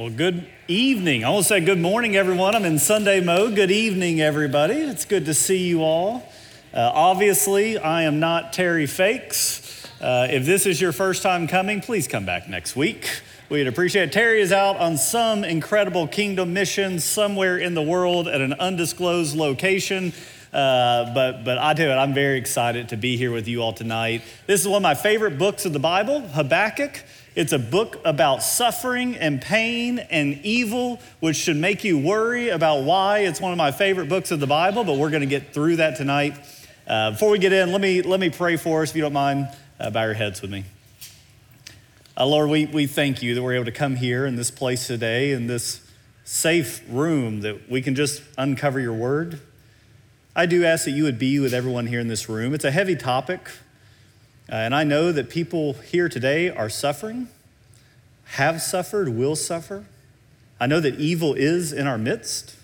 Well, good evening. I want to say good morning, everyone. I'm in Sunday mode. Good evening, everybody. It's good to see you all. Uh, obviously, I am not Terry Fakes. Uh, if this is your first time coming, please come back next week. We'd appreciate it. Terry is out on some incredible kingdom mission somewhere in the world at an undisclosed location. Uh, but, but I tell you what, I'm very excited to be here with you all tonight. This is one of my favorite books of the Bible, Habakkuk. It's a book about suffering and pain and evil, which should make you worry about why it's one of my favorite books of the Bible, but we're going to get through that tonight. Uh, before we get in, let me, let me pray for us, if you don't mind. Uh, bow your heads with me. Uh, Lord, we, we thank you that we're able to come here in this place today, in this safe room, that we can just uncover your word. I do ask that you would be with everyone here in this room. It's a heavy topic. Uh, and I know that people here today are suffering, have suffered, will suffer. I know that evil is in our midst,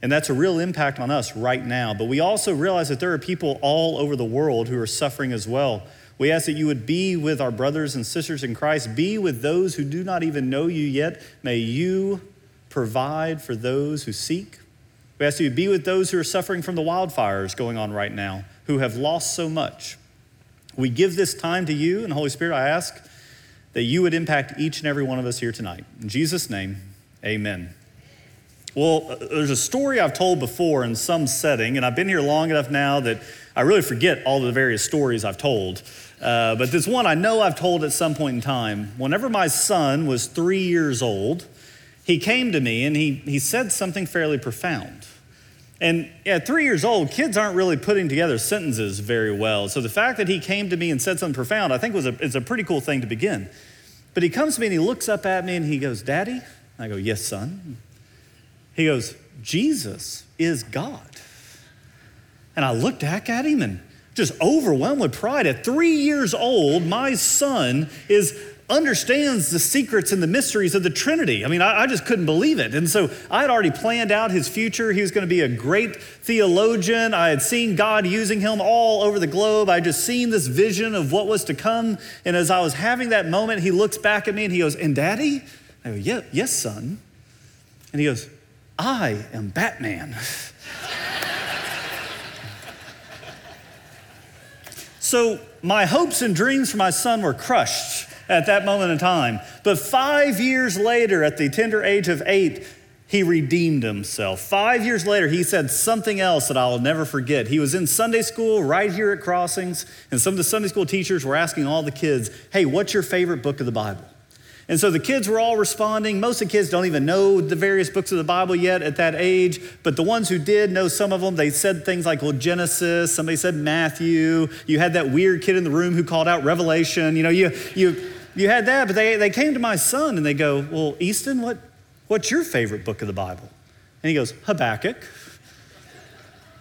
and that's a real impact on us right now. But we also realize that there are people all over the world who are suffering as well. We ask that you would be with our brothers and sisters in Christ, be with those who do not even know you yet. May you provide for those who seek. We ask you to be with those who are suffering from the wildfires going on right now, who have lost so much. We give this time to you, and Holy Spirit, I ask that you would impact each and every one of us here tonight. In Jesus' name, amen. Well, uh, there's a story I've told before in some setting, and I've been here long enough now that I really forget all the various stories I've told. Uh, but this one I know I've told at some point in time. Whenever my son was three years old, he came to me and he, he said something fairly profound. And at three years old, kids aren't really putting together sentences very well. So the fact that he came to me and said something profound, I think was a, is a pretty cool thing to begin. But he comes to me and he looks up at me and he goes, Daddy? I go, Yes, son. He goes, Jesus is God. And I looked back at him and just overwhelmed with pride. At three years old, my son is understands the secrets and the mysteries of the Trinity. I mean, I, I, just couldn't believe it. And so I had already planned out his future. He was going to be a great theologian. I had seen God using him all over the globe. I had just seen this vision of what was to come. And as I was having that moment, he looks back at me and he goes, And daddy? I go, yeah, Yes, son. And he goes, I am Batman. so my hopes and dreams for my son were crushed at that moment in time. But five years later, at the tender age of eight, he redeemed himself. Five years later, he said something else that I'll never forget. He was in Sunday school right here at Crossings, and some of the Sunday school teachers were asking all the kids, Hey, what's your favorite book of the Bible? And so the kids were all responding. Most of the kids don't even know the various books of the Bible yet at that age, but the ones who did know some of them, they said things like, well, Genesis, somebody said Matthew. You had that weird kid in the room who called out Revelation. You know, you, you, you had that, but they, they came to my son and they go, Well, Easton, what, what's your favorite book of the Bible? And he goes, Habakkuk.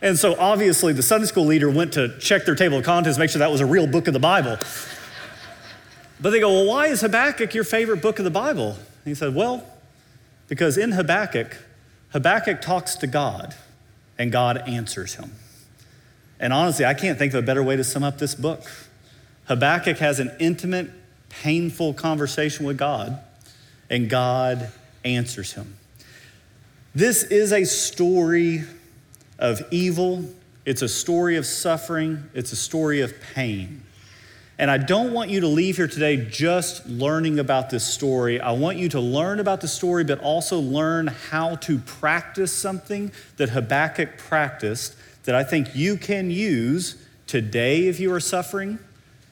And so obviously the Sunday school leader went to check their table of contents, make sure that was a real book of the Bible. But they go, Well, why is Habakkuk your favorite book of the Bible? And he said, Well, because in Habakkuk, Habakkuk talks to God and God answers him. And honestly, I can't think of a better way to sum up this book. Habakkuk has an intimate painful conversation with God, and God answers him. This is a story of evil, it's a story of suffering, it's a story of pain. And I don't want you to leave here today just learning about this story. I want you to learn about the story, but also learn how to practice something that Habakkuk practiced that I think you can use today if you are suffering,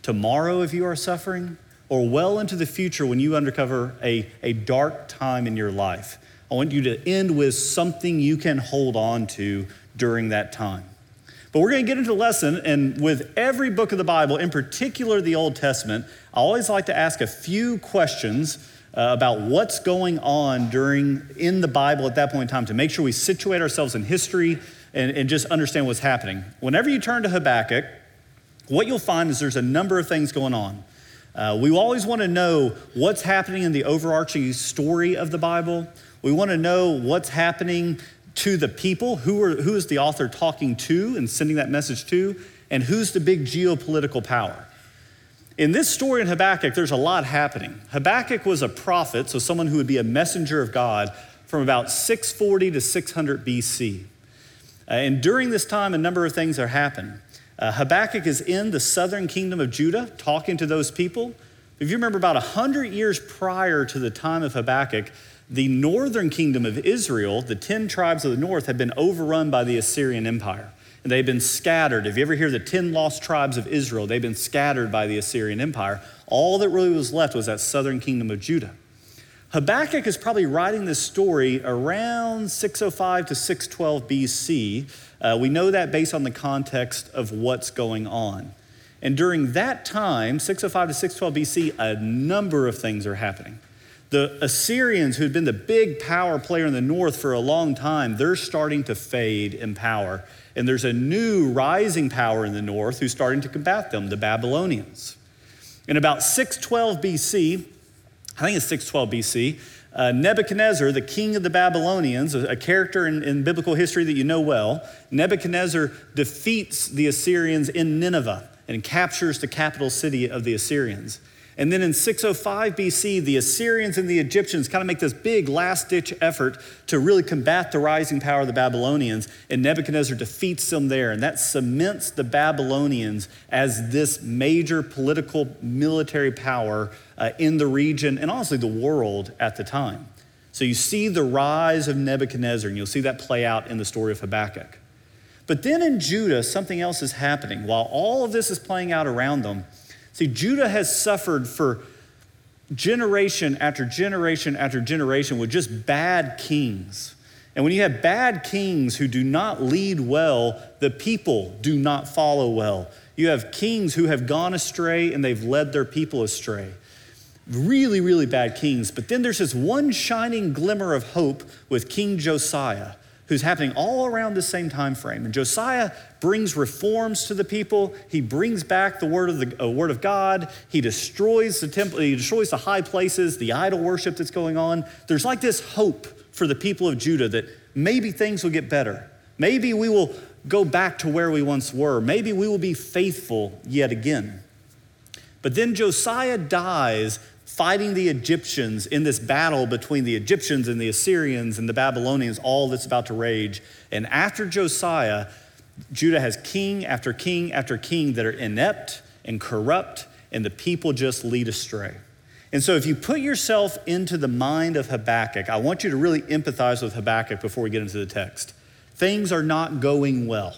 tomorrow if you are suffering, or well into the future when you uncover a, a dark time in your life. I want you to end with something you can hold on to during that time. But we're going to get into the lesson, and with every book of the Bible, in particular the Old Testament, I always like to ask a few questions uh, about what's going on during in the Bible at that point in time to make sure we situate ourselves in history and, and just understand what's happening. Whenever you turn to Habakkuk, what you'll find is there's a number of things going on. Uh, we always want to know what's happening in the overarching story of the Bible. We want to know what's happening to the people, who, are, who is the author talking to and sending that message to, and who's the big geopolitical power. In this story in Habakkuk, there's a lot happening. Habakkuk was a prophet, so someone who would be a messenger of God from about 640 to 600 BC. Uh, and during this time, a number of things are happening. Uh, Habakkuk is in the southern kingdom of Judah talking to those people. If you remember, about 100 years prior to the time of Habakkuk, the northern kingdom of Israel, the 10 tribes of the north, had been overrun by the Assyrian Empire. And they've been scattered. If you ever hear the 10 lost tribes of Israel, they've been scattered by the Assyrian Empire. All that really was left was that southern kingdom of Judah. Habakkuk is probably writing this story around 605 to 612 BC. Uh, we know that based on the context of what's going on. And during that time, 605 to 612 BC, a number of things are happening. The Assyrians, who had been the big power player in the north for a long time, they're starting to fade in power. And there's a new rising power in the north who's starting to combat them, the Babylonians. In about 612 BC, I think it's 612 BC, uh, Nebuchadnezzar, the king of the Babylonians, a, character in, in biblical history that you know well, Nebuchadnezzar defeats the Assyrians in Nineveh and captures the capital city of the Assyrians. And then in 605 BC, the Assyrians and the Egyptians kind of make this big last ditch effort to really combat the rising power of the Babylonians. And Nebuchadnezzar defeats them there. And that cements the Babylonians as this major political military power uh, in the region and honestly the world at the time. So you see the rise of Nebuchadnezzar, and you'll see that play out in the story of Habakkuk. But then in Judah, something else is happening. While all of this is playing out around them, See, Judah has suffered for generation after generation after generation with just bad kings. And when you have bad kings who do not lead well, the people do not follow well. You have kings who have gone astray and they've led their people astray. Really, really bad kings. But then there's this one shining glimmer of hope with King Josiah who's happening all around the same time frame. And Josiah brings reforms to the people. He brings back the word of the uh, word of God. He destroys the temple. He destroys the high places, the idol worship that's going on. There's like this hope for the people of Judah that maybe things will get better. Maybe we will go back to where we once were. Maybe we will be faithful yet again. But then Josiah dies fighting the Egyptians in this battle between the Egyptians and the Assyrians and the Babylonians, all that's about to rage. And after Josiah, Judah has king after king after king that are inept and corrupt, and the people just lead astray. And so, if you put yourself into the mind of Habakkuk, I want you to really empathize with Habakkuk before we get into the text. Things are not going well.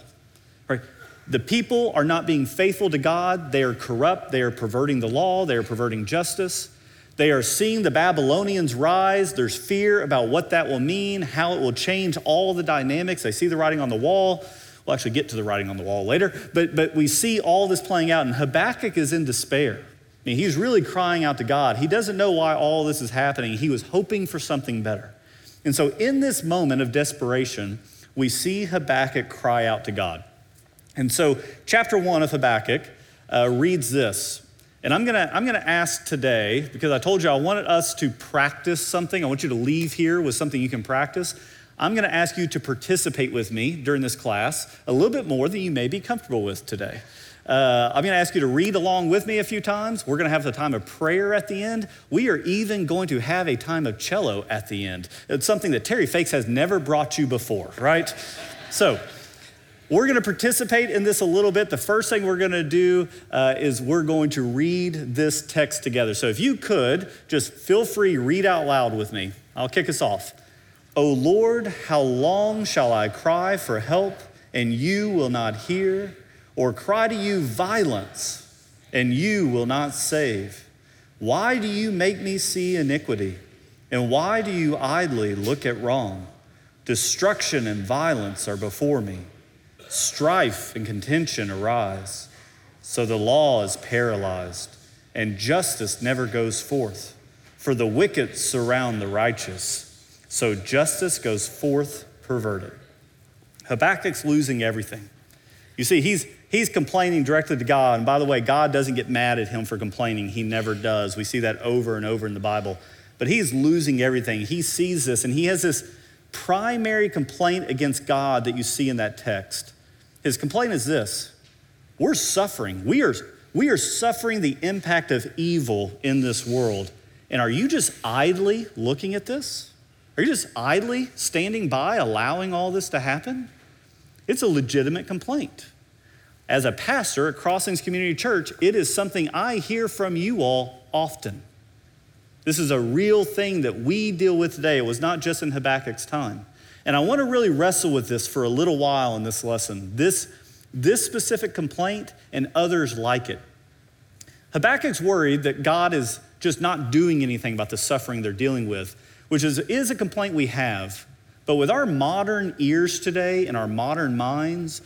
Right? The people are not being faithful to God. They are corrupt. They are perverting the law. They are perverting justice. They are seeing the Babylonians rise. There's fear about what that will mean, how it will change all the dynamics. They see the writing on the wall. We'll actually get to the writing on the wall later, but, but we see all this playing out, and Habakkuk is in despair. I mean, he's really crying out to God. He doesn't know why all this is happening. He was hoping for something better. And so, in this moment of desperation, we see Habakkuk cry out to God. And so, chapter one of Habakkuk uh, reads this and I'm gonna, I'm gonna ask today, because I told you I wanted us to practice something. I want you to leave here with something you can practice. I'm gonna ask you to participate with me during this class a little bit more than you may be comfortable with today. Uh, I'm going to ask you to read along with me a few times. We're going to have a time of prayer at the end. We are even going to have a time of cello at the end. It's something that Terry Fakes has never brought you before, right? So, we're going to participate in this a little bit. The first thing we're going to do uh, is we're going to read this text together. So if you could, just feel free, read out loud with me. I'll kick us off. O Lord, how long shall I cry for help and you will not hear, or cry to you violence and you will not save? Why do you make me see iniquity? And why do you idly look at wrong? Destruction and violence are before me strife and contention arise. So the law is paralyzed, and justice never goes forth. For the wicked surround the righteous, so justice goes forth perverted. Habakkuk's losing everything. You see, he's, he's complaining directly to God. And by the way, God doesn't get mad at him for complaining, he never does. We see that over and over in the Bible. But he's losing everything. He sees this, and he has this primary complaint against God that you see in that text. His complaint is this we're suffering. We are, we are suffering the impact of evil in this world. And are you just idly looking at this? Are you just idly standing by, allowing all this to happen? It's a legitimate complaint. As a pastor at Crossings Community Church, it is something I hear from you all often. This is a real thing that we deal with today. It was not just in Habakkuk's time. And I want to really wrestle with this for a little while in this lesson. This, this specific complaint and others like it. Habakkuk's worried that God is just not doing anything about the suffering they're dealing with, which is, is a complaint we have. But with our modern ears today and our modern minds,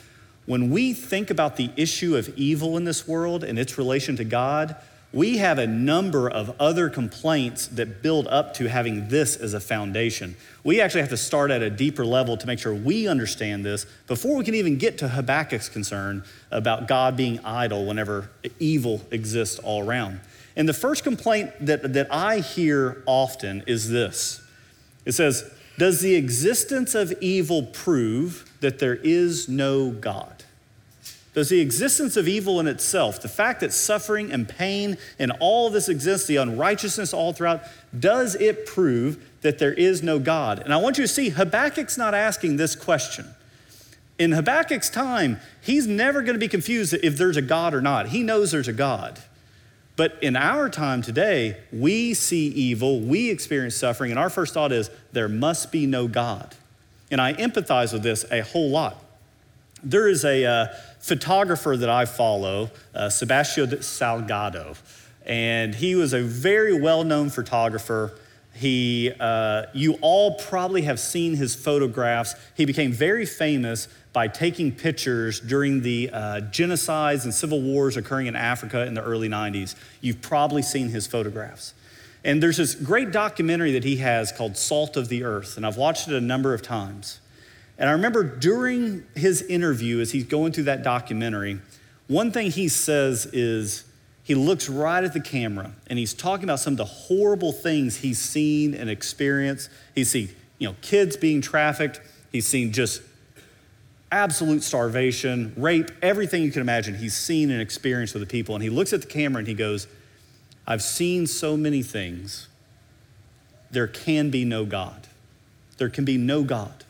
when we think about the issue of evil in this world and its relation to God, we have a number of other complaints that build up to having this as a foundation. We actually have to start at a deeper level to make sure we understand this before we can even get to Habakkuk's concern about God being idle whenever evil exists all around. And the first complaint that, that I hear often is this it says, Does the existence of evil prove that there is no God? Does the existence of evil in itself, the fact that suffering and pain and all this exists, the unrighteousness all throughout, does it prove that there is no God? And I want you to see, Habakkuk's not asking this question. In Habakkuk's time, he's never going to be confused if there's a God or not. He knows there's a God. But in our time today, we see evil, we experience suffering, and our first thought is, there must be no God. And I empathize with this a whole lot. There is a uh, photographer that I follow, uh, Sebastião Salgado, and he was a very well known photographer. He, uh, you all probably have seen his photographs. He became very famous by taking pictures during the uh, genocides and civil wars occurring in Africa in the early 90s. You've probably seen his photographs. And there's this great documentary that he has called Salt of the Earth, and I've watched it a number of times. And I remember during his interview, as he's going through that documentary, one thing he says is he looks right at the camera and he's talking about some of the horrible things he's seen and experienced. He's seen, you know, kids being trafficked. He's seen just absolute starvation, rape, everything you can imagine. He's seen and experienced with the people. And he looks at the camera and he goes, I've seen so many things. There can be no God. There can be no God.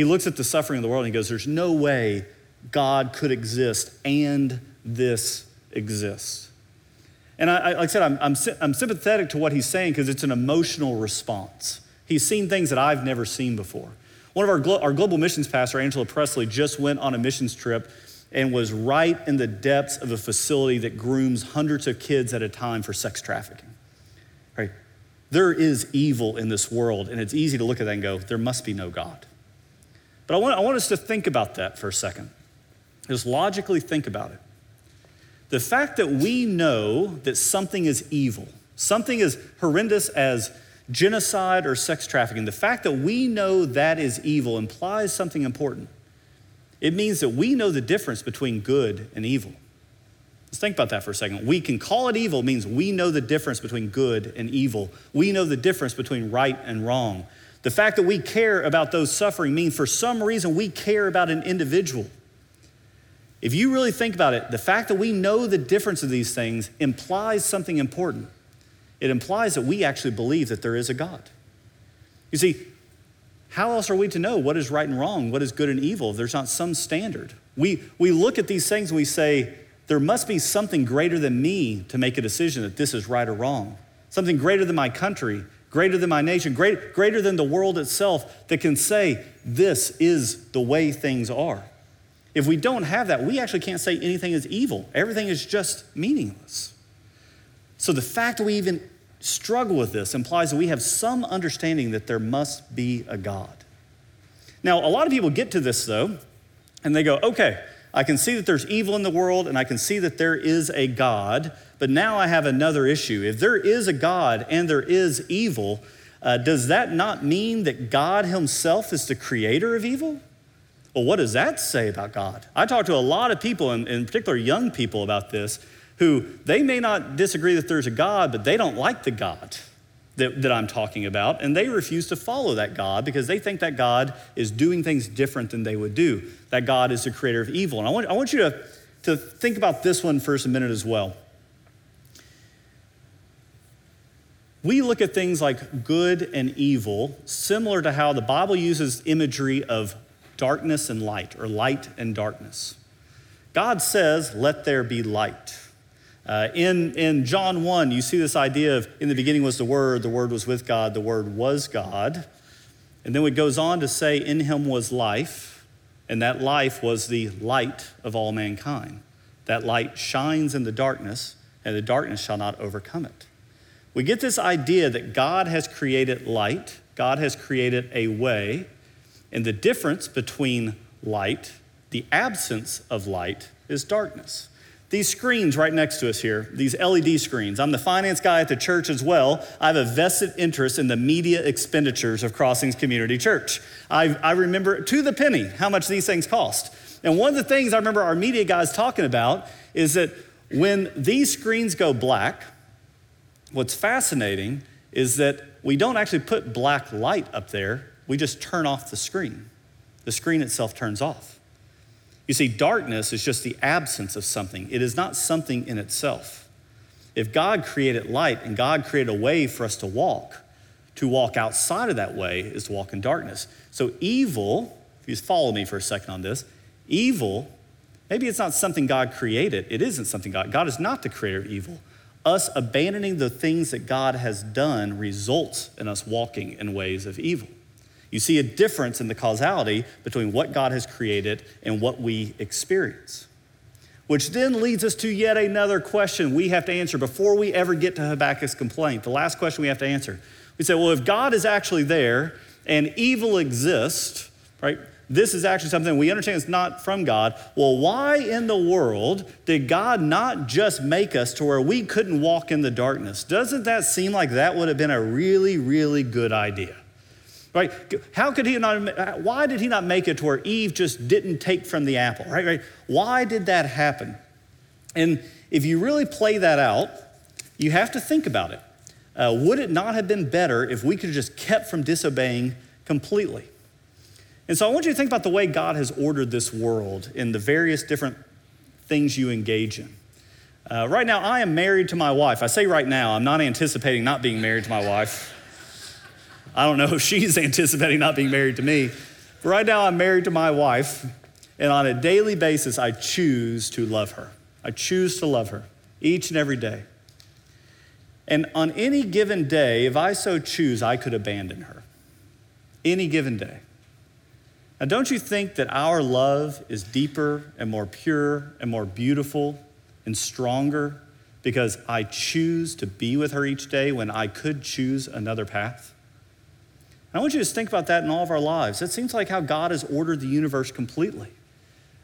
He looks at the suffering of the world and he goes, There's no way God could exist and this exists. And I, like I said, I'm, I'm, I'm sympathetic to what he's saying because it's an emotional response. He's seen things that I've never seen before. One of our, glo- our global missions pastor, Angela Presley, just went on a missions trip and was right in the depths of a facility that grooms hundreds of kids at a time for sex trafficking. Right? There is evil in this world, and it's easy to look at that and go, there must be no God. But I want, I want us to think about that for a second. Just logically think about it. The fact that we know that something is evil, something as horrendous as genocide or sex trafficking, the fact that we know that is evil implies something important. It means that we know the difference between good and evil. Let's think about that for a second. We can call it evil means we know the difference between good and evil. We know the difference between right and wrong. The fact that we care about those suffering means for some reason we care about an individual. If you really think about it, the fact that we know the difference of these things implies something important. It implies that we actually believe that there is a God. You see, how else are we to know what is right and wrong, what is good and evil, there's not some standard? We, we look at these things and we say, there must be something greater than me to make a decision that this is right or wrong, something greater than my country, greater than my nation, great, greater than the world itself that can say, this is the way things are. If we don't have that, we actually can't say anything is evil. Everything is just meaningless. So the fact that we even struggle with this implies that we have some understanding that there must be a God. Now, a lot of people get to this though, and they go, okay, I can see that there's evil in the world and I can see that there is a God, but now I have another issue. If there is a God and there is evil, uh, does that not mean that God Himself is the creator of evil? Well, what does that say about God? I talk to a lot of people, and in particular young people, about this, who they may not disagree that there's a God, but they don't like the God that, that I'm talking about, and they refuse to follow that God because they think that God is doing things different than they would do. That God is the creator of evil. And I want, I want you to to think about this one for a minute as well. We look at things like good and evil, similar to how the Bible uses imagery of darkness and light, or light and darkness. God says, Let there be light. Uh, in, in John 1, you see this idea of in the beginning was the Word, the Word was with God, the Word was God. And then it goes on to say, In him was life, and that life was the light of all mankind. That light shines in the darkness, and the darkness shall not overcome it. We get this idea that God has created light, God has created a way, and the difference between light, the absence of light, is darkness. These screens right next to us here, these LED screens, I'm the finance guy at the church as well. I have a vested interest in the media expenditures of Crossings Community Church. I, I remember to the penny how much these things cost. And one of the things I remember our media guys talking about is that when these screens go black, what's fascinating is that we don't actually put black light up there, we just turn off the screen. The screen itself turns off. You see, darkness is just the absence of something, it is not something in itself. If God created light and God created a way for us to walk, to walk outside of that way is to walk in darkness. So, evil, if you follow me for a second on this, evil, maybe it's not something God created. It isn't something God, God is not the creator of evil. Us abandoning the things that God has done results in us walking in ways of evil. You see a difference in the causality between what God has created and what we experience. Which then leads us to yet another question we have to answer before we ever get to Habakkuk's complaint. The last question we have to answer. We say, well, if God is actually there and evil exists, right? This is actually something we understand is not from God. Well, why in the world did God not just make us to where we couldn't walk in the darkness? Doesn't that seem like that would have been a really, really good idea? Right? How could he not, why did he not make it to where Eve just didn't take from the apple, right? right? Why did that happen? And if you really play that out, you have to think about it. Uh, would it not have been better if we could have just kept from disobeying completely? And so I want you to think about the way God has ordered this world in the various different things you engage in. Uh, right now, I am married to my wife. I say right now, I'm not anticipating not being married to my wife. I don't know if she's anticipating not being married to me. But right now, I'm married to my wife, and on a daily basis, I choose to love her. I choose to love her each and every day. And on any given day, if I so choose, I could abandon her. Any given day. Now, don't you think that our love is deeper and more pure and more beautiful and stronger because I choose to be with her each day when I could choose another path? I want you to think about that in all of our lives. It seems like how God has ordered the universe completely.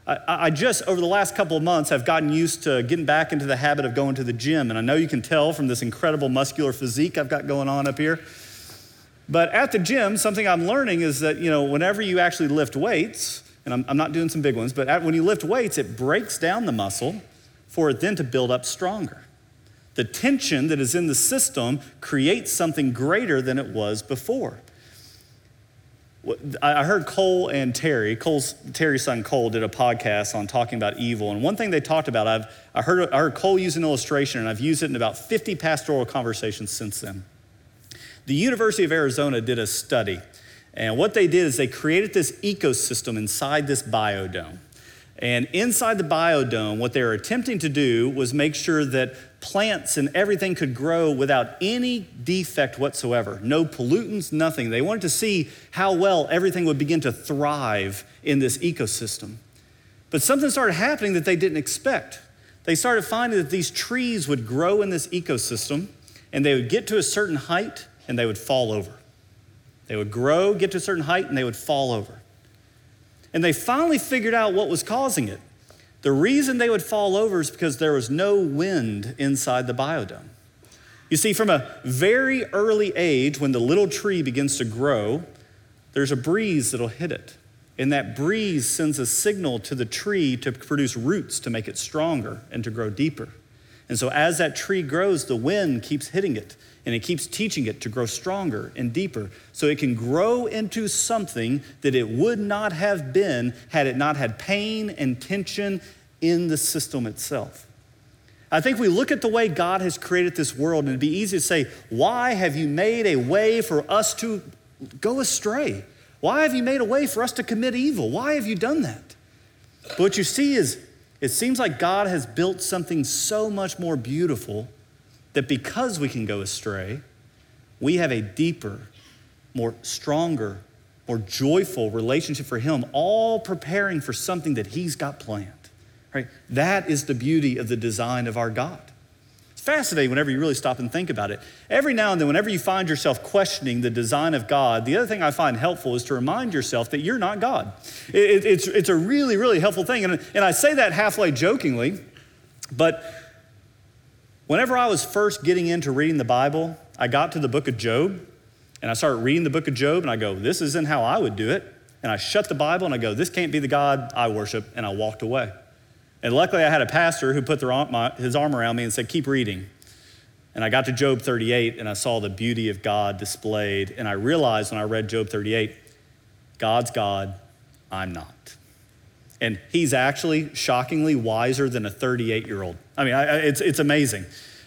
I, I, just, over the last couple of months, have gotten used to getting back into the habit of going to the gym. And I know you can tell from this incredible muscular physique I've got going on up here. But at the gym, something I'm learning is that, you know, whenever you actually lift weights, and I'm, I'm not doing some big ones, but at, when you lift weights, it breaks down the muscle for it then to build up stronger. The tension that is in the system creates something greater than it was before. I heard Cole and Terry, Cole's Terry's son Cole did a podcast on talking about evil, and one thing they talked about, I've I heard I heard Cole use an illustration, and I've used it in about 50 pastoral conversations since then. The University of Arizona did a study, and what they did is they created this ecosystem inside this biodome. And inside the biodome, what they were attempting to do was make sure that plants and everything could grow without any defect whatsoever. No pollutants, nothing. They wanted to see how well everything would begin to thrive in this ecosystem. But something started happening that they didn't expect. They started finding that these trees would grow in this ecosystem and they would get to a certain height and they would fall over. They would grow, get to a certain height, and they would fall over. And they finally figured out what was causing it. The reason they would fall over is because there was no wind inside the biodome. You see, from a very early age, when the little tree begins to grow, there's a breeze that'll hit it. And that breeze sends a signal to the tree to produce roots to make it stronger and to grow deeper. And so, as that tree grows, the wind keeps hitting it and it keeps teaching it to grow stronger and deeper so it can grow into something that it would not have been had it not had pain and tension in the system itself. I think we look at the way God has created this world, and it'd be easy to say, Why have you made a way for us to go astray? Why have you made a way for us to commit evil? Why have you done that? But what you see is, it seems like God has built something so much more beautiful that because we can go astray, we have a deeper, more stronger, more joyful relationship for Him, all preparing for something that He's got planned. Right? That is the beauty of the design of our God. It's fascinating whenever you really stop and think about it. Every now and then, whenever you find yourself questioning the design of God, the other thing I find helpful is to remind yourself that you're not God. It, it's, it's a really, really helpful thing. And, and I say that halfway jokingly, but whenever I was first getting into reading the Bible, I got to the book of Job and I started reading the book of Job and I go, this isn't how I would do it. And I shut the Bible and I go, this can't be the God I worship. And I walked away. And luckily, I had a pastor who put their, his arm around me and said, Keep reading. And I got to Job 38 and I saw the beauty of God displayed. And I realized when I read Job 38, God's God, I'm not. And he's actually shockingly wiser than a 38 year old. I mean, I, it's, it's amazing.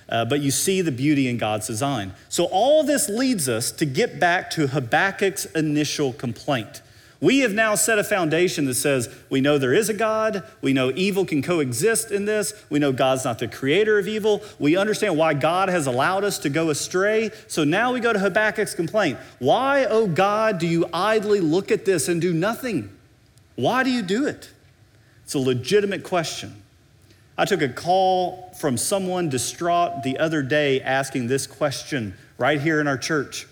Uh, but you see the beauty in God's design. So, all this leads us to get back to Habakkuk's initial complaint. We have now set a foundation that says we know there is a God, we know evil can coexist in this, we know God's not the creator of evil, we understand why God has allowed us to go astray. So now we go to Habakkuk's complaint. Why, oh God, do you idly look at this and do nothing? Why do you do it? It's a legitimate question. I took a call from someone distraught the other day asking this question right here in our church.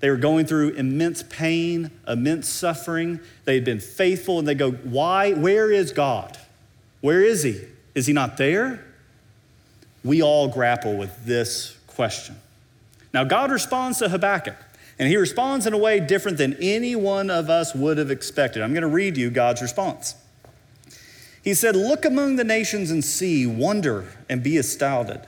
They were going through immense pain, immense suffering. They had been faithful, and they go, Why? Where is God? Where is He? Is He not there? We all grapple with this question. Now, God responds to Habakkuk, and He responds in a way different than any one of us would have expected. I'm going to read you God's response. He said, Look among the nations and see, wonder and be astounded.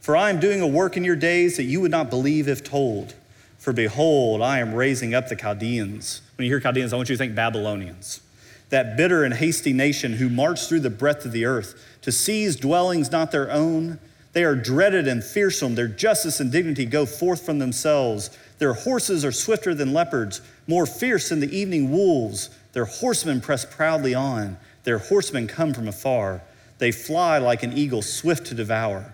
For I am doing a work in your days that you would not believe if told. For behold, I am raising up the Chaldeans. When you hear Chaldeans, I want you to think Babylonians. That bitter and hasty nation who march through the breadth of the earth to seize dwellings not their own. They are dreaded and fearsome. Their justice and dignity go forth from themselves. Their horses are swifter than leopards, more fierce than the evening wolves. Their horsemen press proudly on. Their horsemen come from afar. They fly like an eagle, swift to devour.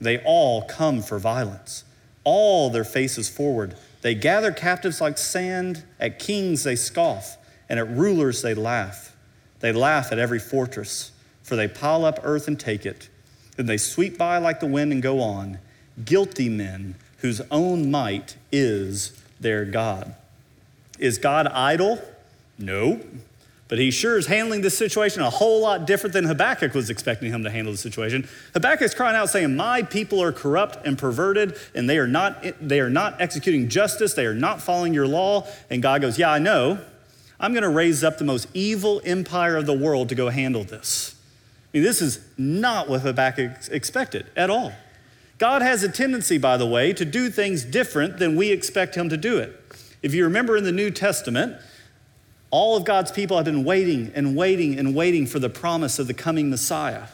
They all come for violence, all their faces forward. They gather captives like sand. At kings they scoff, and at rulers they laugh. They laugh at every fortress, for they pile up earth and take it. Then they sweep by like the wind and go on. Guilty men whose own might is their God. Is God idle? No. But he sure is handling this situation a whole lot different than Habakkuk was expecting him to handle the situation. Habakkuk's crying out saying, My people are corrupt and perverted, and they are not, they are not executing justice, they are not following your law. And God goes, Yeah, I know. I'm going to raise up the most evil empire of the world to go handle this. I mean, this is not what Habakkuk expected at all. God has a tendency, by the way, to do things different than we expect him to do it. If you remember in the New Testament, all of God's people have been waiting and waiting and waiting for the promise of the coming Messiah.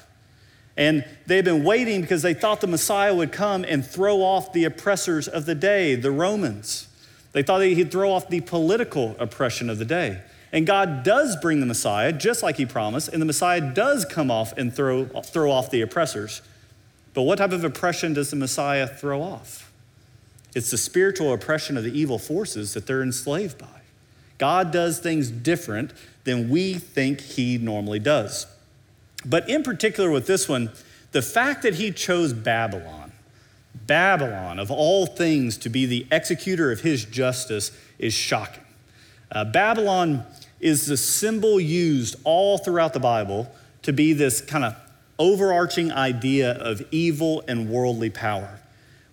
And they've been waiting because they thought the Messiah would come and throw off the oppressors of the day, the Romans. They thought that he'd throw off the political oppression of the day. And God does bring the Messiah, just like he promised, and the Messiah does come off and throw, throw off the oppressors. But what type of oppression does the Messiah throw off? It's the spiritual oppression of the evil forces that they're enslaved by. God does things different than we think he normally does. But in particular with this one, the fact that he chose Babylon, Babylon of all things to be the executor of his justice, is shocking. Uh, Babylon is the symbol used all throughout the Bible to be this kind of overarching idea of evil and worldly power.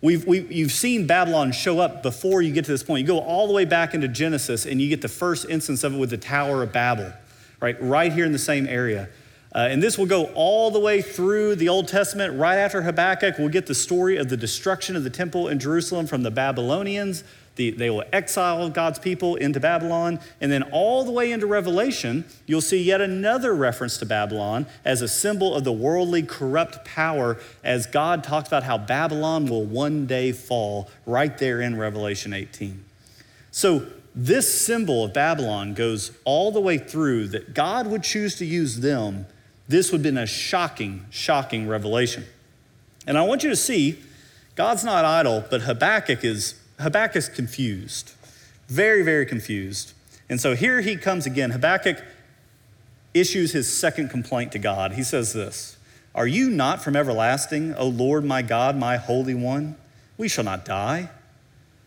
We've, we, you've seen Babylon show up before you get to this point. You go all the way back into Genesis and you get the first instance of it with the Tower of Babel, right? Right here in the same area. Uh, and this will go all the way through the Old Testament. Right after Habakkuk, we'll get the story of the destruction of the temple in Jerusalem from the Babylonians, the The, they will exile God's people into Babylon. And then all the way into Revelation, you'll see yet another reference to Babylon as a symbol of the worldly, corrupt power, as God talks about how Babylon will one day fall right there in Revelation 18. So, this symbol of Babylon goes all the way through that God would choose to use them. This would have been a shocking, shocking revelation. And I want you to see God's not idle, but Habakkuk is Habakkuk's confused. Very, very confused. And so here he comes again. Habakkuk issues his second complaint to God. He says this Are you not from everlasting, O Lord my God, my Holy One? We shall not die.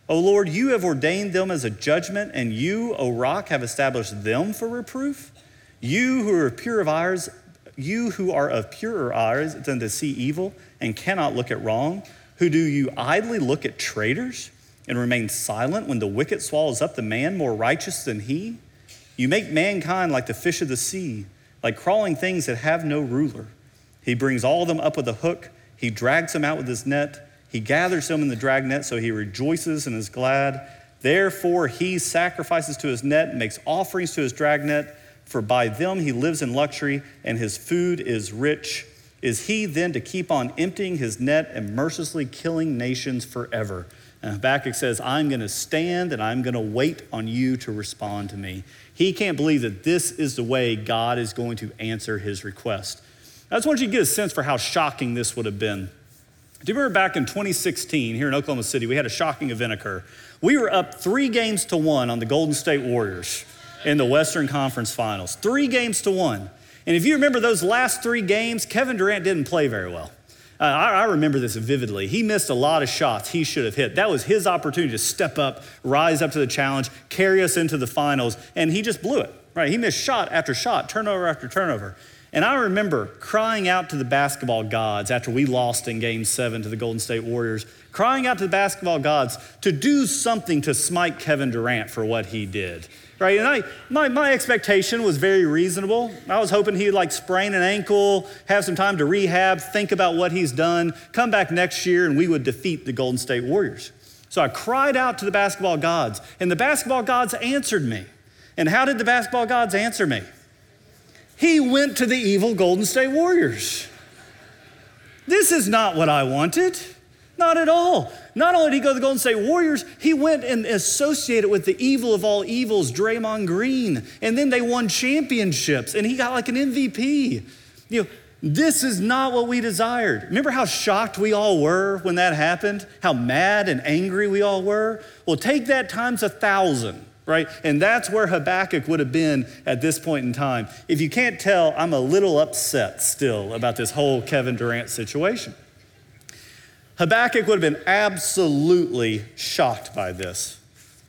O Lord, you have ordained them as a judgment, and you, O rock, have established them for reproof. You who are pure of eyes, you who are of purer eyes than to see evil and cannot look at wrong, who do you idly look at traitors and remain silent when the wicked swallows up the man more righteous than he? You make mankind like the fish of the sea, like crawling things that have no ruler. He brings all of them up with a hook, he drags them out with his net. He gathers them in the dragnet, so he rejoices and is glad. Therefore, he sacrifices to his net makes offerings to his dragnet, for by them he lives in luxury, and his food is rich. Is he then to keep on emptying his net and mercilessly killing nations forever? And Habakkuk says, I'm going to stand and I'm going to wait on you to respond to me. He can't believe that this is the way God is going to answer his request. I just want you to get a sense for how shocking this would have been. Do you remember back in 2016 here in Oklahoma City, we had a shocking event occur? We were up three games to one on the Golden State Warriors in the Western Conference Finals. Three games to one. And if you remember those last three games, Kevin Durant didn't play very well. Uh, I, I, remember this vividly. He missed a lot of shots he should have hit. That was his opportunity to step up, rise up to the challenge, carry us into the finals, and he just blew it. Right? He missed shot after shot, turnover after turnover. And I remember crying out to the basketball gods after we lost in game seven to the Golden State Warriors, crying out to the basketball gods to do something to smite Kevin Durant for what he did. Right? And I, my, my expectation was very reasonable. I was hoping he'd like sprain an ankle, have some time to rehab, think about what he's done, come back next year, and we would defeat the Golden State Warriors. So I cried out to the basketball gods, and the basketball gods answered me. And how did the basketball gods answer me? He went to the evil Golden State Warriors. This is not what I wanted. Not at all. Not only did he go to the Golden State Warriors, he went and associated with the evil of all evils, Draymond Green. And then they won championships and he got like an MVP. You know, this is not what we desired. Remember how shocked we all were when that happened? How mad and angry we all were? Well, take that times a thousand right? And that's where Habakkuk would have been at this point in time. If you can't tell, I'm a little upset still about this whole Kevin Durant situation. Habakkuk would have been absolutely shocked by this.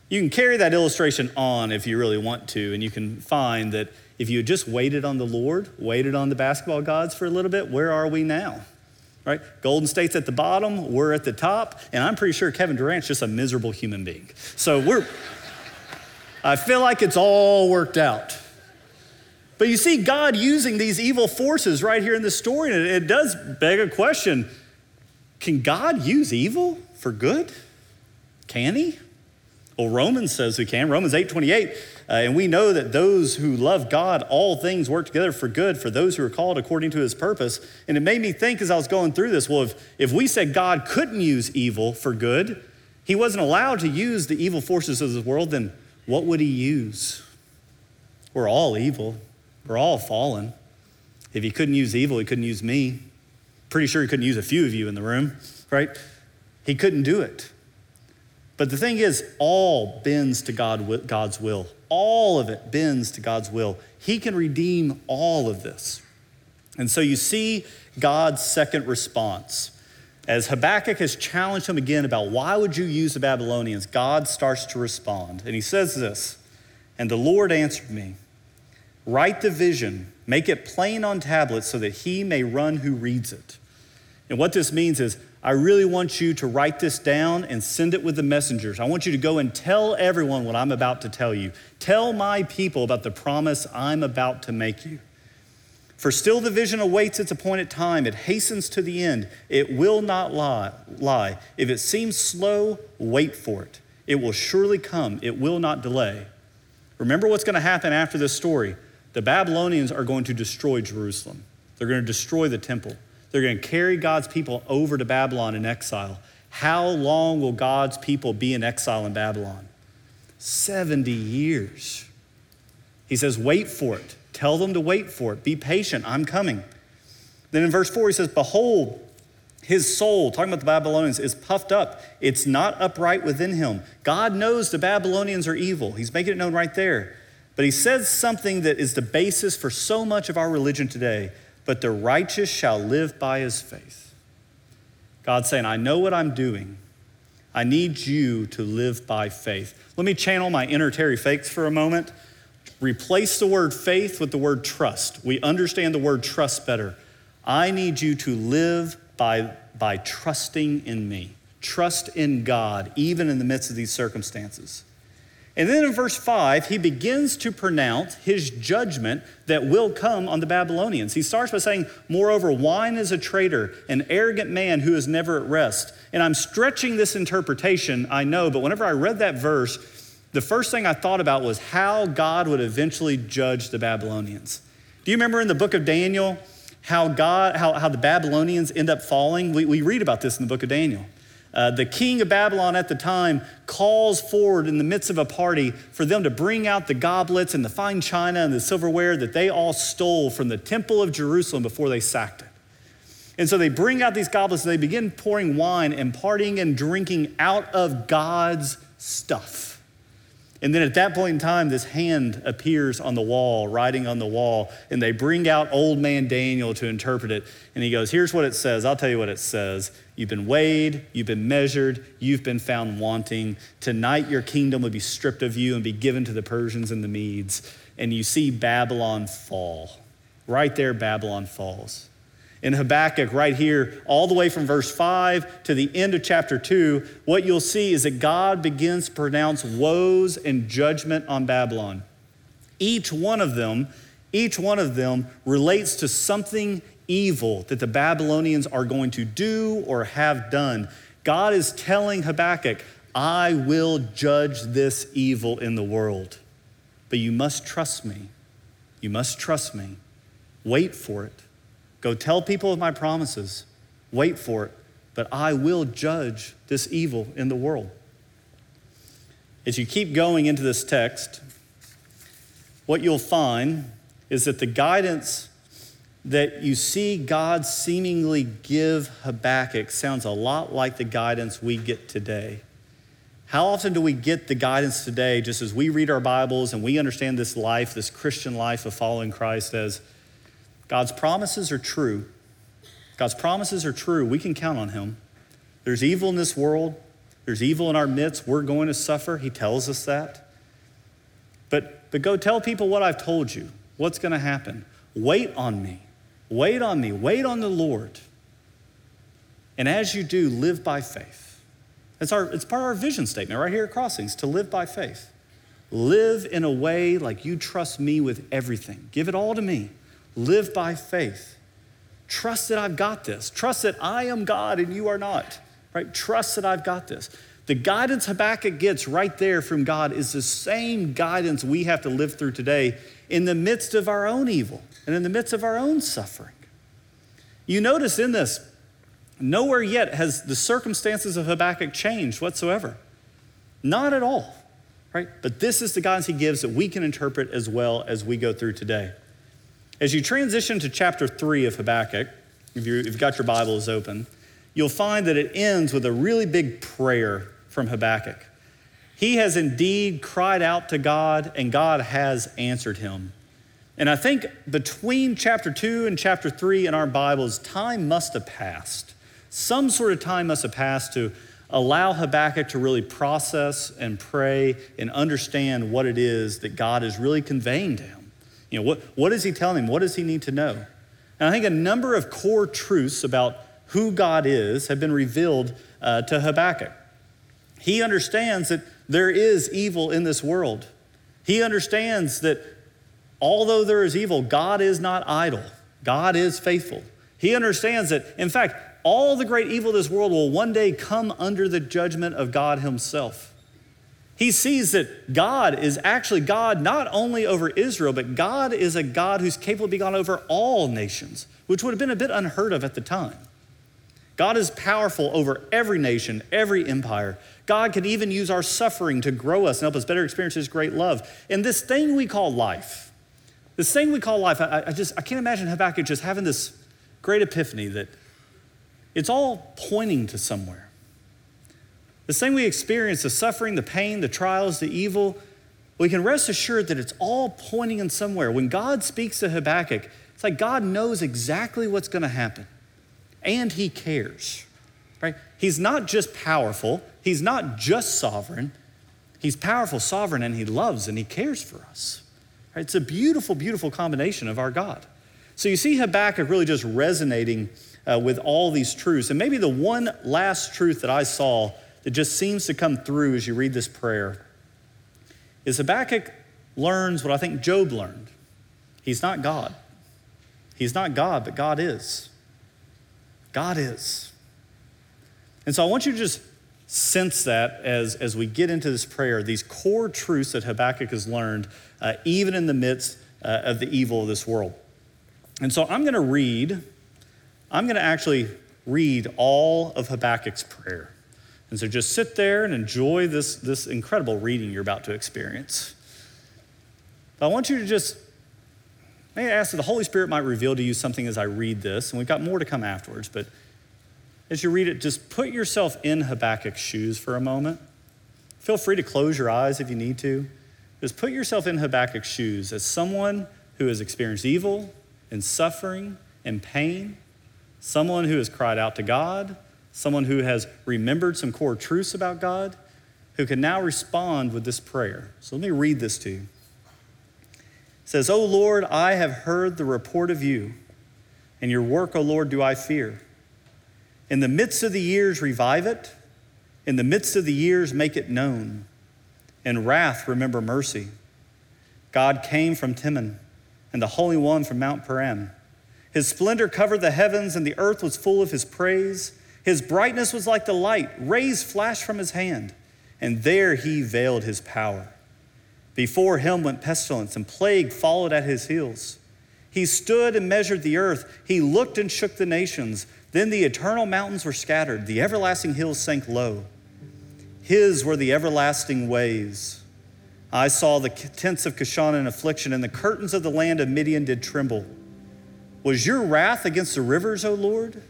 You can carry that illustration on if you really want to, and you can find that if you had just waited on the Lord, waited on the basketball gods for a little bit, where are we now? Right? Golden State's at the bottom, we're at the top, and I'm pretty sure Kevin Durant's just a miserable human being. So we're I feel like it's all worked out. But you see God using these evil forces right here in this story, and it does beg a question can God use evil for good? Can he? Well, Romans says we can. Romans 8 28. Uh, and we know that those who love God, all things work together for good for those who are called according to his purpose. And it made me think as I was going through this well, if, if we said God couldn't use evil for good, he wasn't allowed to use the evil forces of the world, then what would he use? We're all evil, we're all fallen. If he couldn't use evil, he couldn't use me. Pretty sure he couldn't use a few of you in the room, right? He couldn't do it. But the thing is, all bends to God, God's will. All of it bends to God's will. He can redeem all of this. And so you see God's second response. As Habakkuk has challenged him again about why would you use the Babylonians, God starts to respond. And he says this And the Lord answered me, Write the vision, make it plain on tablets so that he may run who reads it. And what this means is, I really want you to write this down and send it with the messengers. I want you to go and tell everyone what I'm about to tell you. Tell my people about the promise I'm about to make you. For still the vision awaits its appointed time. It hastens to the end. It will not lie. lie. If it seems slow, wait for it. It will surely come, it will not delay. Remember what's going to happen after this story. The Babylonians are going to destroy Jerusalem, they're going to destroy the temple, they're going to carry God's people over to Babylon in exile. How long will God's people be in exile in Babylon? 70 years. He says, Wait for it. Tell them to wait for it. Be patient. I'm coming. Then in verse 4, he says, Behold, his soul, talking about the Babylonians, is puffed up. It's not upright within him. God knows the Babylonians are evil. He's making it known right there. But he says something that is the basis for so much of our religion today. But the righteous shall live by his faith. God's saying, I know what I'm doing. I need you to live by faith. Let me channel my inner Terry Fakes for a moment. Replace the word faith with the word trust. We understand the word trust better. I need you to live by, by trusting in me. Trust in God, even in the midst of these circumstances. And then in verse 5, he begins to pronounce his judgment that will come on the Babylonians. He starts by saying, Moreover, wine is a traitor, an arrogant man who is never at rest. And I'm stretching this interpretation, I know, but whenever I read that verse, the first thing I thought about was how God would eventually judge the Babylonians. Do you remember in the book of Daniel? how God, how, how the Babylonians end up falling. We, we read about this in the book of Daniel. Uh, the king of Babylon at the time calls forward in the midst of a party for them to bring out the goblets and the fine china and the silverware that they all stole from the temple of Jerusalem before they sacked it. And so they bring out these goblets and they begin pouring wine and partying and drinking out of God's stuff. And then at that point in time, this hand appears on the wall, writing on the wall, and they bring out old man Daniel to interpret it. And he goes, Here's what it says. I'll tell you what it says. You've been weighed, you've been measured, you've been found wanting. Tonight, your kingdom will be stripped of you and be given to the Persians and the Medes. And you see Babylon fall. Right there, Babylon falls in Habakkuk, right here, all the way from verse 5 to the end of chapter 2, what you'll see is that God begins to pronounce woes and judgment on Babylon. Each one of them, each one of them relates to something evil that the Babylonians are going to do or have done. God is telling Habakkuk, I will judge this evil in the world, but you must trust me. You must trust me. Wait for it. Go tell people of my promises. Wait for it. But I will judge this evil in the world. As you keep going into this text, what you'll find is that the guidance that you see God seemingly give Habakkuk sounds a lot like the guidance we get today. How often do we get the guidance today just as we read our Bibles and we understand this life, this Christian life of following Christ as God's promises are true. God's promises are true. We can count on Him. There's evil in this world, there's evil in our midst. We're going to suffer. He tells us that. But, but go tell people what I've told you, what's going to happen. Wait on me. Wait on me. Wait on the Lord. And as you do, live by faith. It's, our, it's part of our vision statement right here at Crossings to live by faith. Live in a way like you trust me with everything. Give it all to me. Live by faith. Trust that I've got this. Trust that I am God and you are not. Right? Trust that I've got this. The guidance Habakkuk gets right there from God is the same guidance we have to live through today in the midst of our own evil and in the midst of our own suffering. You notice in this, nowhere yet has the circumstances of Habakkuk changed whatsoever. Not at all, right? But this is the guidance he gives that we can interpret as well as we go through today. As you transition to chapter 3 of Habakkuk, if, you have got your Bibles open, you'll find that it ends with a really big prayer from Habakkuk. He has indeed cried out to God, and God has answered him. And I think between chapter 2 and chapter 3 in our Bibles, time must have passed. Some sort of time must have passed to allow Habakkuk to really process and pray and understand what it is that God is really conveying to him. You know, what, what is he telling him? What does he need to know? And I think a number of core truths about who God is have been revealed uh, to Habakkuk. He understands that there is evil in this world. He understands that although there is evil, God is not idle, God is faithful. He understands that, in fact, all the great evil of this world will one day come under the judgment of God Himself. He sees that God is actually God not only over Israel, but God is a God who's capable of being God over all nations, which would have been a bit unheard of at the time. God is powerful over every nation, every empire. God can even use our suffering to grow us and help us better experience His great love. And this thing we call life, this thing we call life, I, I just I can't imagine Habakkuk just having this great epiphany that it's all pointing to somewhere. The thing we experience, the suffering, the pain, the trials, the evil, we can rest assured that it's all pointing in somewhere. When God speaks to Habakkuk, it's like God knows exactly what's going to happen and he cares. Right? He's not just powerful, he's not just sovereign. He's powerful, sovereign, and he loves and he cares for us. It's a beautiful, beautiful combination of our God. So you see Habakkuk really just resonating uh, with all these truths. And maybe the one last truth that I saw that just seems to come through as you read this prayer is Habakkuk learns what I think Job learned. He's not God. He's not God, but God is. God is. And so I want you to just sense that as, as we get into this prayer, these core truths that Habakkuk has learned, uh, even in the midst uh, of the evil of this world. And so I'm going to read, I'm going to actually read all of Habakkuk's prayer. And so just sit there and enjoy this, this incredible reading you're about to experience. But I want you to just, may I ask that the Holy Spirit might reveal to you something as I read this, and we've got more to come afterwards, but as you read it, just put yourself in Habakkuk's shoes for a moment. Feel free to close your eyes if you need to. Just put yourself in Habakkuk's shoes as someone who has experienced evil and suffering and pain, someone who has cried out to God, someone who has remembered some core truths about God, who can now respond with this prayer. So let me read this to you. It says, O Lord, I have heard the report of you, and your work, O Lord, do I fear. In the midst of the years, revive it. In the midst of the years, make it known. In wrath, remember mercy. God came from Teman, and the Holy One from Mount Paran. His splendor covered the heavens, and the earth was full of his praise. His brightness was like the light, rays flashed from his hand, and there he veiled his power. Before him went pestilence, and plague followed at his heels. He stood and measured the earth. He looked and shook the nations. Then the eternal mountains were scattered, the everlasting hills sank low. His were the everlasting ways. I saw the tents of Cushan in affliction, and the curtains of the land of Midian did tremble. Was your wrath against the rivers, O Lord?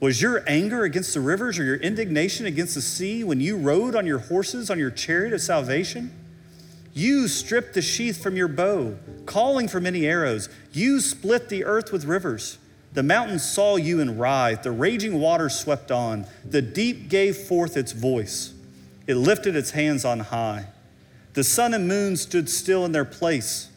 Was your anger against the rivers or your indignation against the sea when you rode on your horses on your chariot of salvation? You stripped the sheath from your bow, calling for many arrows. You split the earth with rivers. The mountains saw you and writhed. The raging waters swept on. The deep gave forth its voice. It lifted its hands on high. The sun and moon stood still in their place.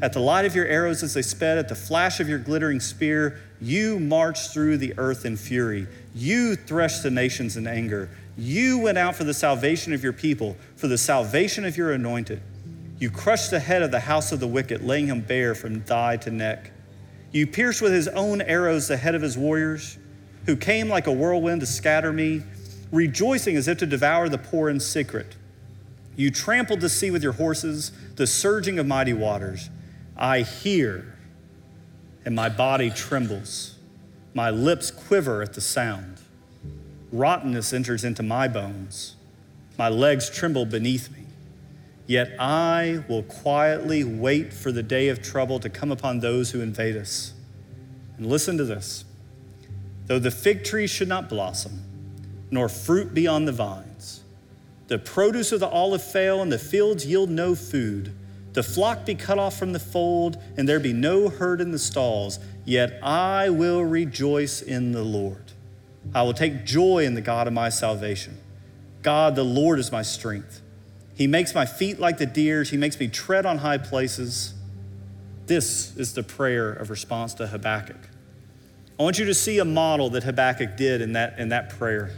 At the light of your arrows as they sped, at the flash of your glittering spear, you marched through the earth in fury. You threshed the nations in anger. You went out for the salvation of your people, for the salvation of your anointed. You crushed the head of the house of the wicked, laying him bare from thigh to neck. You pierced with his own arrows the head of his warriors, who came like a whirlwind to scatter me, rejoicing as if to devour the poor in secret. You trampled the sea with your horses, the surging of mighty waters. I hear and my body trembles. My lips quiver at the sound. Rottenness enters into my bones. My legs tremble beneath me. Yet I will quietly wait for the day of trouble to come upon those who invade us. And listen to this though the fig tree should not blossom, nor fruit be on the vines, the produce of the olive fail, and the fields yield no food the flock be cut off from the fold, and there be no herd in the stalls, yet I will rejoice in the Lord. I will take joy in the God of my salvation. God, the Lord, is my strength. He makes my feet like the deer's, He makes me tread on high places. This is the prayer of response to Habakkuk. I want you to see a model that Habakkuk did in that, in that prayer.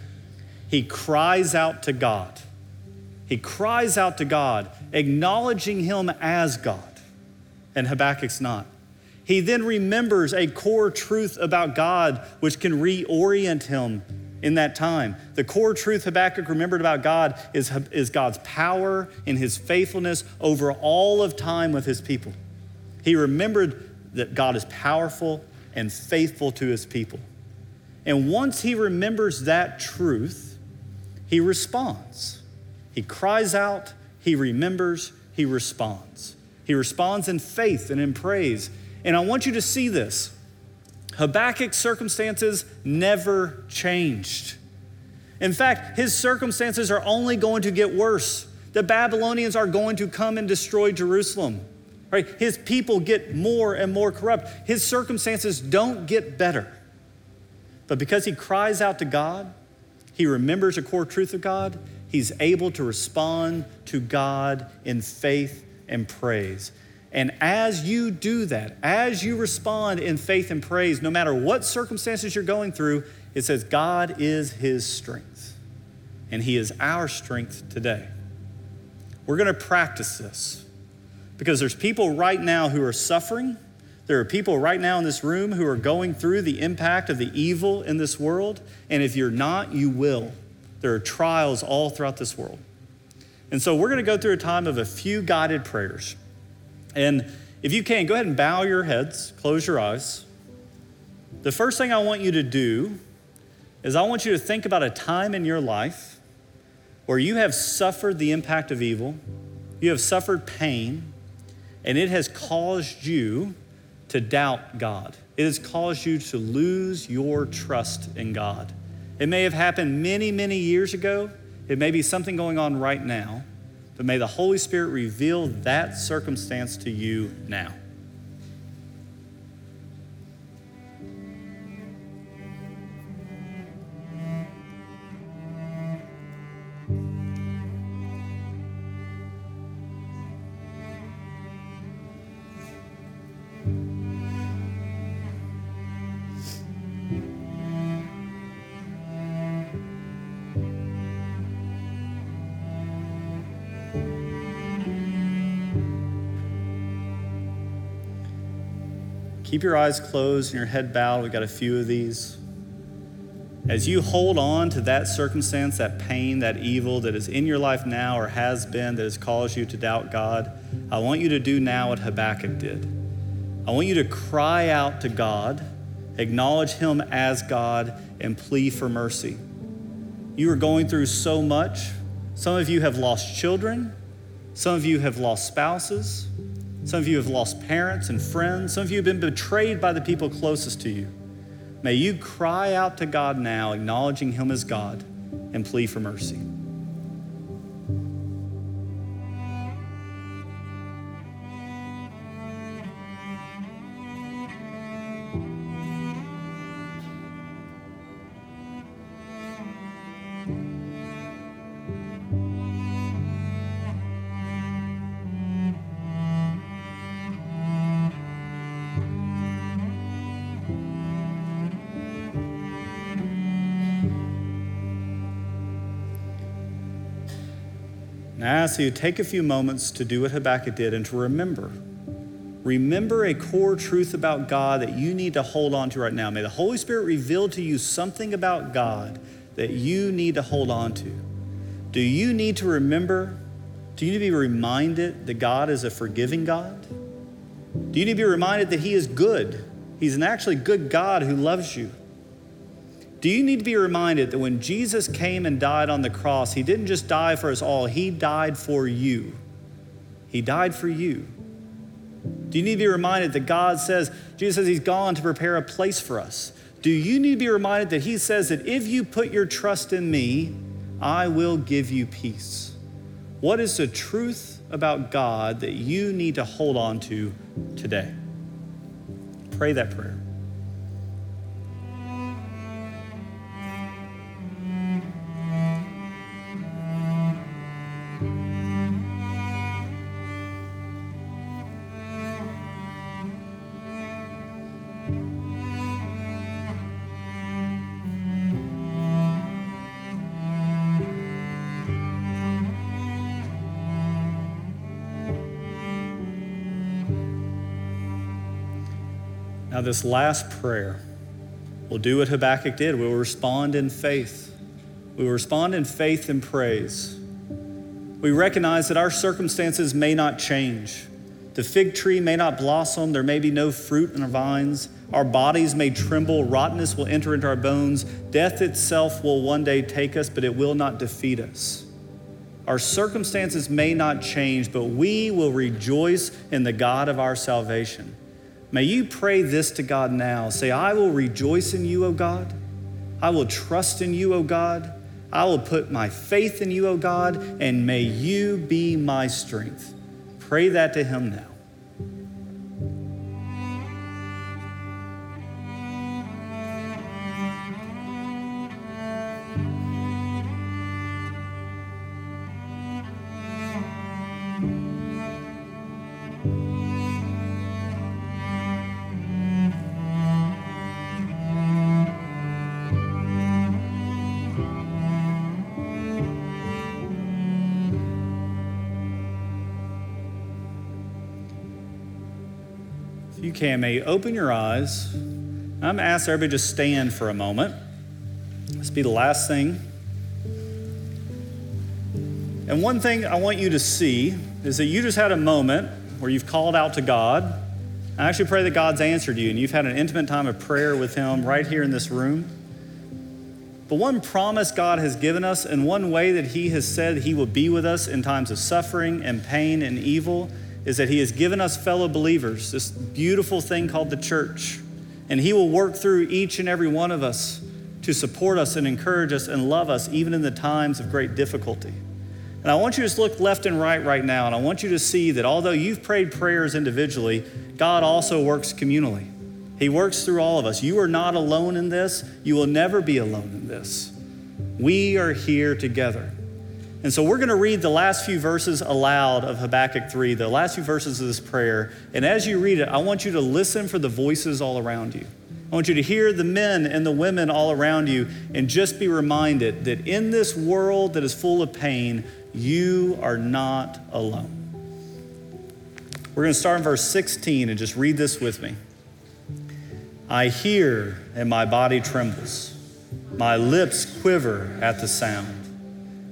He cries out to God. He cries out to God, acknowledging him as God, and Habakkuk's not. He then remembers a core truth about God which can reorient him in that time. The core truth Habakkuk remembered about God is, is God's power and his faithfulness over all of time with his people. He remembered that God is powerful and faithful to his people. And once he remembers that truth, he responds. He cries out, he remembers, he responds. He responds in faith and in praise. And I want you to see this. Habakkuk's circumstances never changed. In fact, his circumstances are only going to get worse. The Babylonians are going to come and destroy Jerusalem. Right? His people get more and more corrupt. His circumstances don't get better. But because he cries out to God, he remembers a core truth of God, he's able to respond to God in faith and praise. And as you do that, as you respond in faith and praise, no matter what circumstances you're going through, it says God is his strength. And he is our strength today. We're going to practice this because there's people right now who are suffering. There are people right now in this room who are going through the impact of the evil in this world. And if you're not, you will. There are trials all throughout this world. And so we're going to go through a time of a few guided prayers. And if you can, go ahead and bow your heads, close your eyes. The first thing I want you to do is I want you to think about a time in your life where you have suffered the impact of evil, you have suffered pain, and it has caused you to doubt God. It has caused you to lose your trust in God. It may have happened many, many years ago. It may be something going on right now. But may the Holy Spirit reveal that circumstance to you now. Keep your eyes closed and your head bowed. We've got a few of these. As you hold on to that circumstance, that pain, that evil that is in your life now or has been that has caused you to doubt God, I want you to do now what Habakkuk did. I want you to cry out to God, acknowledge Him as God, and plea for mercy. You are going through so much. Some of you have lost children, some of you have lost spouses. Some of you have lost parents and friends. Some of you have been betrayed by the people closest to you. May you cry out to God now, acknowledging Him as God, and plead for mercy. Ask you take a few moments to do what Habakkuk did and to remember. Remember a core truth about God that you need to hold on to right now. May the Holy Spirit reveal to you something about God that you need to hold on to. Do you need to remember? Do you need to be reminded that God is a forgiving God? Do you need to be reminded that He is good? He's an actually good God who loves you. Do you need to be reminded that when Jesus came and died on the cross, he didn't just die for us all, he died for you. He died for you. Do you need to be reminded that God says, Jesus says he's gone to prepare a place for us? Do you need to be reminded that he says that if you put your trust in me, I will give you peace? What is the truth about God that you need to hold on to today? Pray that prayer. This last prayer, We'll do what Habakkuk did. We'll respond in faith. We will respond in faith and praise. We recognize that our circumstances may not change. The fig tree may not blossom. There may be no fruit in our vines. Our bodies may tremble. Rottenness will enter into our bones. Death itself will one day take us, but it will not defeat us. Our circumstances may not change, but we will rejoice in the God of our salvation. May you pray this to God now. Say, I will rejoice in you, O God. I will trust in you, O God. I will put my faith in you, O God, and may you be my strength. Pray that to Him now. You open your eyes. I'm going to ask everybody to stand for a moment. This be the last thing. And one thing I want you to see is that you just had a moment where you've called out to God. I actually pray that God's answered you and you've had an intimate time of prayer with Him right here in this room. But one promise God has given us, and one way that He has said He will be with us in times of suffering and pain and evil, is that He has given us fellow believers, this beautiful thing called the church. And He will work through each and every one of us to support us and encourage us and love us, even in the times of great difficulty. And I want you to just look left and right right now, and I want you to see that although you've prayed prayers individually, God also works communally. He works through all of us. You are not alone in this. You will never be alone in this. We are here together. And so we're going to read the last few verses aloud of Habakkuk 3, the last few verses of this prayer. And as you read it, I want you to listen for the voices all around you. I want you to hear the men and the women all around you and just be reminded that in this world that is full of pain, you are not alone. We're going to start in verse 16 and just read this with me. I hear and my body trembles, my lips quiver at the sound.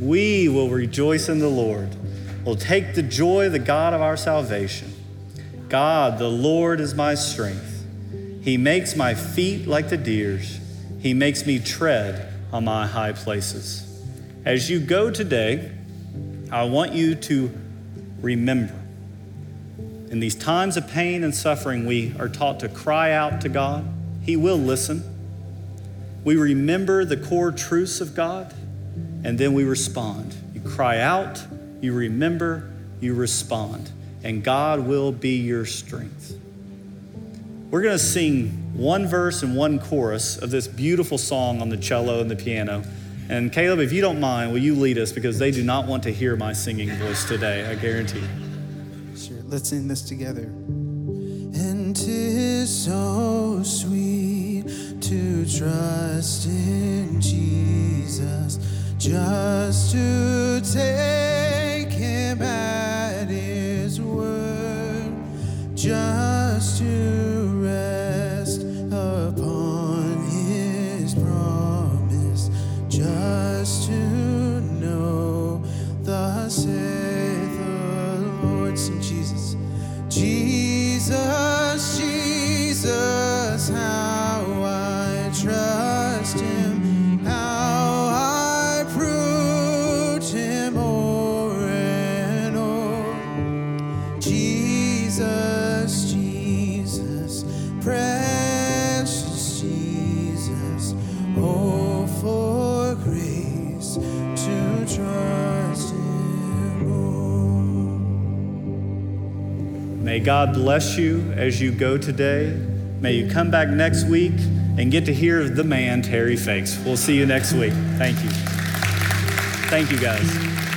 we will rejoice in the Lord. We'll take the joy of the God of our salvation. God, the Lord, is my strength. He makes my feet like the deer's, He makes me tread on my high places. As you go today, I want you to remember. In these times of pain and suffering, we are taught to cry out to God. He will listen. We remember the core truths of God and then we respond. You cry out, you remember, you respond, and God will be your strength. We're going to sing one verse and one chorus of this beautiful song on the cello and the piano. And Caleb, if you don't mind, will you lead us because they do not want to hear my singing voice today, I guarantee. Sure, let's sing this together. And tis so sweet to trust in Jesus just to take him at his word, just to May God bless you as you go today. May you come back next week and get to hear the man, Terry Fakes. We'll see you next week. Thank you. Thank you, guys.